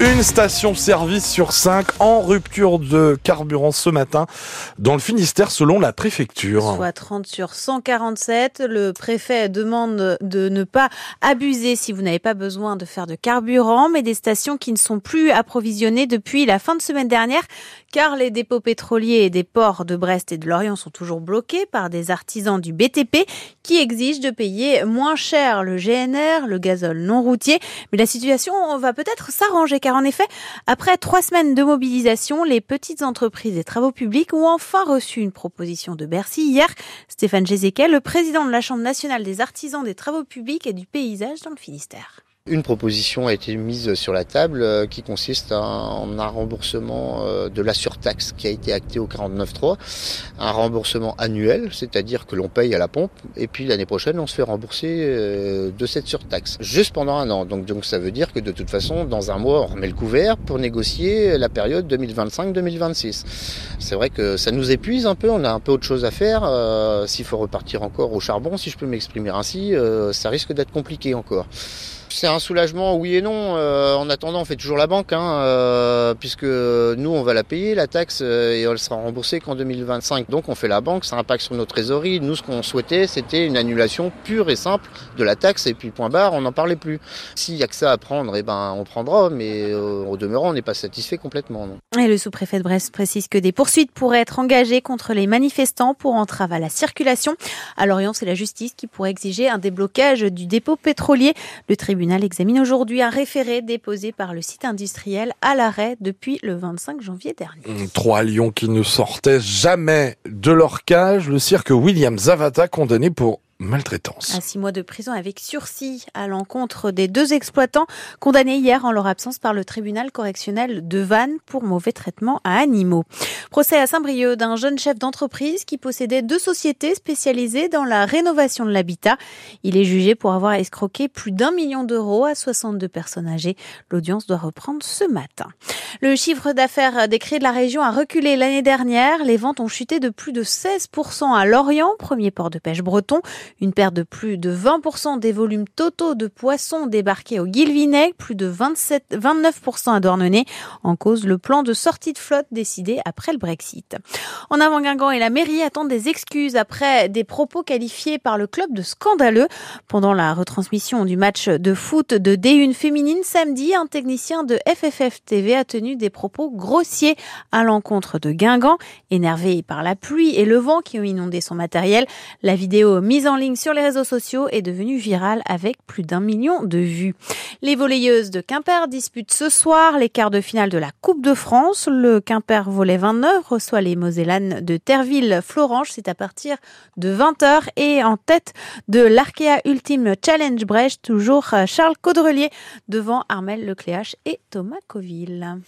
Une station-service sur cinq en rupture de carburant ce matin dans le Finistère selon la préfecture. Soit 30 sur 147. Le préfet demande de ne pas abuser si vous n'avez pas besoin de faire de carburant, mais des stations qui ne sont plus approvisionnées depuis la fin de semaine dernière car les dépôts pétroliers et des ports de Brest et de Lorient sont toujours bloqués par des artisans du BTP qui exigent de payer moins cher le GNR, le gazole non routier. Mais la situation va peut-être s'arranger car en effet, après trois semaines de mobilisation, les petites entreprises et travaux publics ont enfin reçu une proposition de Bercy hier. Stéphane Gézéquel, le président de la Chambre nationale des artisans des travaux publics et du paysage dans le Finistère. Une proposition a été mise sur la table euh, qui consiste en un remboursement euh, de la surtaxe qui a été acté au 49.3, un remboursement annuel, c'est-à-dire que l'on paye à la pompe et puis l'année prochaine on se fait rembourser euh, de cette surtaxe, juste pendant un an. Donc, donc ça veut dire que de toute façon dans un mois on remet le couvert pour négocier la période 2025-2026. C'est vrai que ça nous épuise un peu, on a un peu autre chose à faire. S'il faut repartir encore au charbon, si je peux m'exprimer ainsi, ça risque d'être compliqué encore. C'est un soulagement, oui et non. Euh, en attendant, on fait toujours la banque, hein, euh, puisque nous, on va la payer, la taxe, euh, et elle sera remboursée qu'en 2025. Donc on fait la banque, ça impacte sur nos trésoreries. Nous, ce qu'on souhaitait, c'était une annulation pure et simple de la taxe, et puis point barre, on n'en parlait plus. S'il y a que ça à prendre, eh ben, on prendra, mais au demeurant, on n'est pas satisfait complètement. Non. Et le sous-préfet de Brest précise que des poursuites pourraient être engagées contre les manifestants pour entrave à la circulation. À Lorient, c'est la justice qui pourrait exiger un déblocage du dépôt pétrolier. Le tribunal tribunal examine aujourd'hui un référé déposé par le site industriel à l'arrêt depuis le 25 janvier dernier. Mmh, trois lions qui ne sortaient jamais de leur cage. Le cirque William Zavata condamné pour maltraitance. À six mois de prison avec sursis à l'encontre des deux exploitants condamnés hier en leur absence par le tribunal correctionnel de Vannes pour mauvais traitement à animaux. Procès à Saint-Brieuc d'un jeune chef d'entreprise qui possédait deux sociétés spécialisées dans la rénovation de l'habitat. Il est jugé pour avoir escroqué plus d'un million d'euros à 62 personnes âgées. L'audience doit reprendre ce matin. Le chiffre d'affaires des cris de la région a reculé l'année dernière. Les ventes ont chuté de plus de 16% à Lorient, premier port de pêche breton. Une perte de plus de 20% des volumes totaux de poissons débarqués au Guilvinec, plus de 27, 29% à Douarnenez, en cause le plan de sortie de flotte décidé après le Brexit. En avant Guingamp et la mairie attendent des excuses après des propos qualifiés par le club de scandaleux. Pendant la retransmission du match de foot de D1 féminine samedi, un technicien de FFF TV a tenu des propos grossiers à l'encontre de Guingamp, énervé par la pluie et le vent qui ont inondé son matériel. La vidéo mise en ligne sur les réseaux sociaux est devenue virale avec plus d'un million de vues. Les volleyeuses de Quimper disputent ce soir les quarts de finale de la Coupe de France. Le Quimper volet 29 reçoit les Mosellanes de Terville-Florange. C'est à partir de 20h et en tête de l'Arkea Ultime Challenge Brèche, toujours Charles Caudrelier devant Armel Lecléache et Thomas Coville.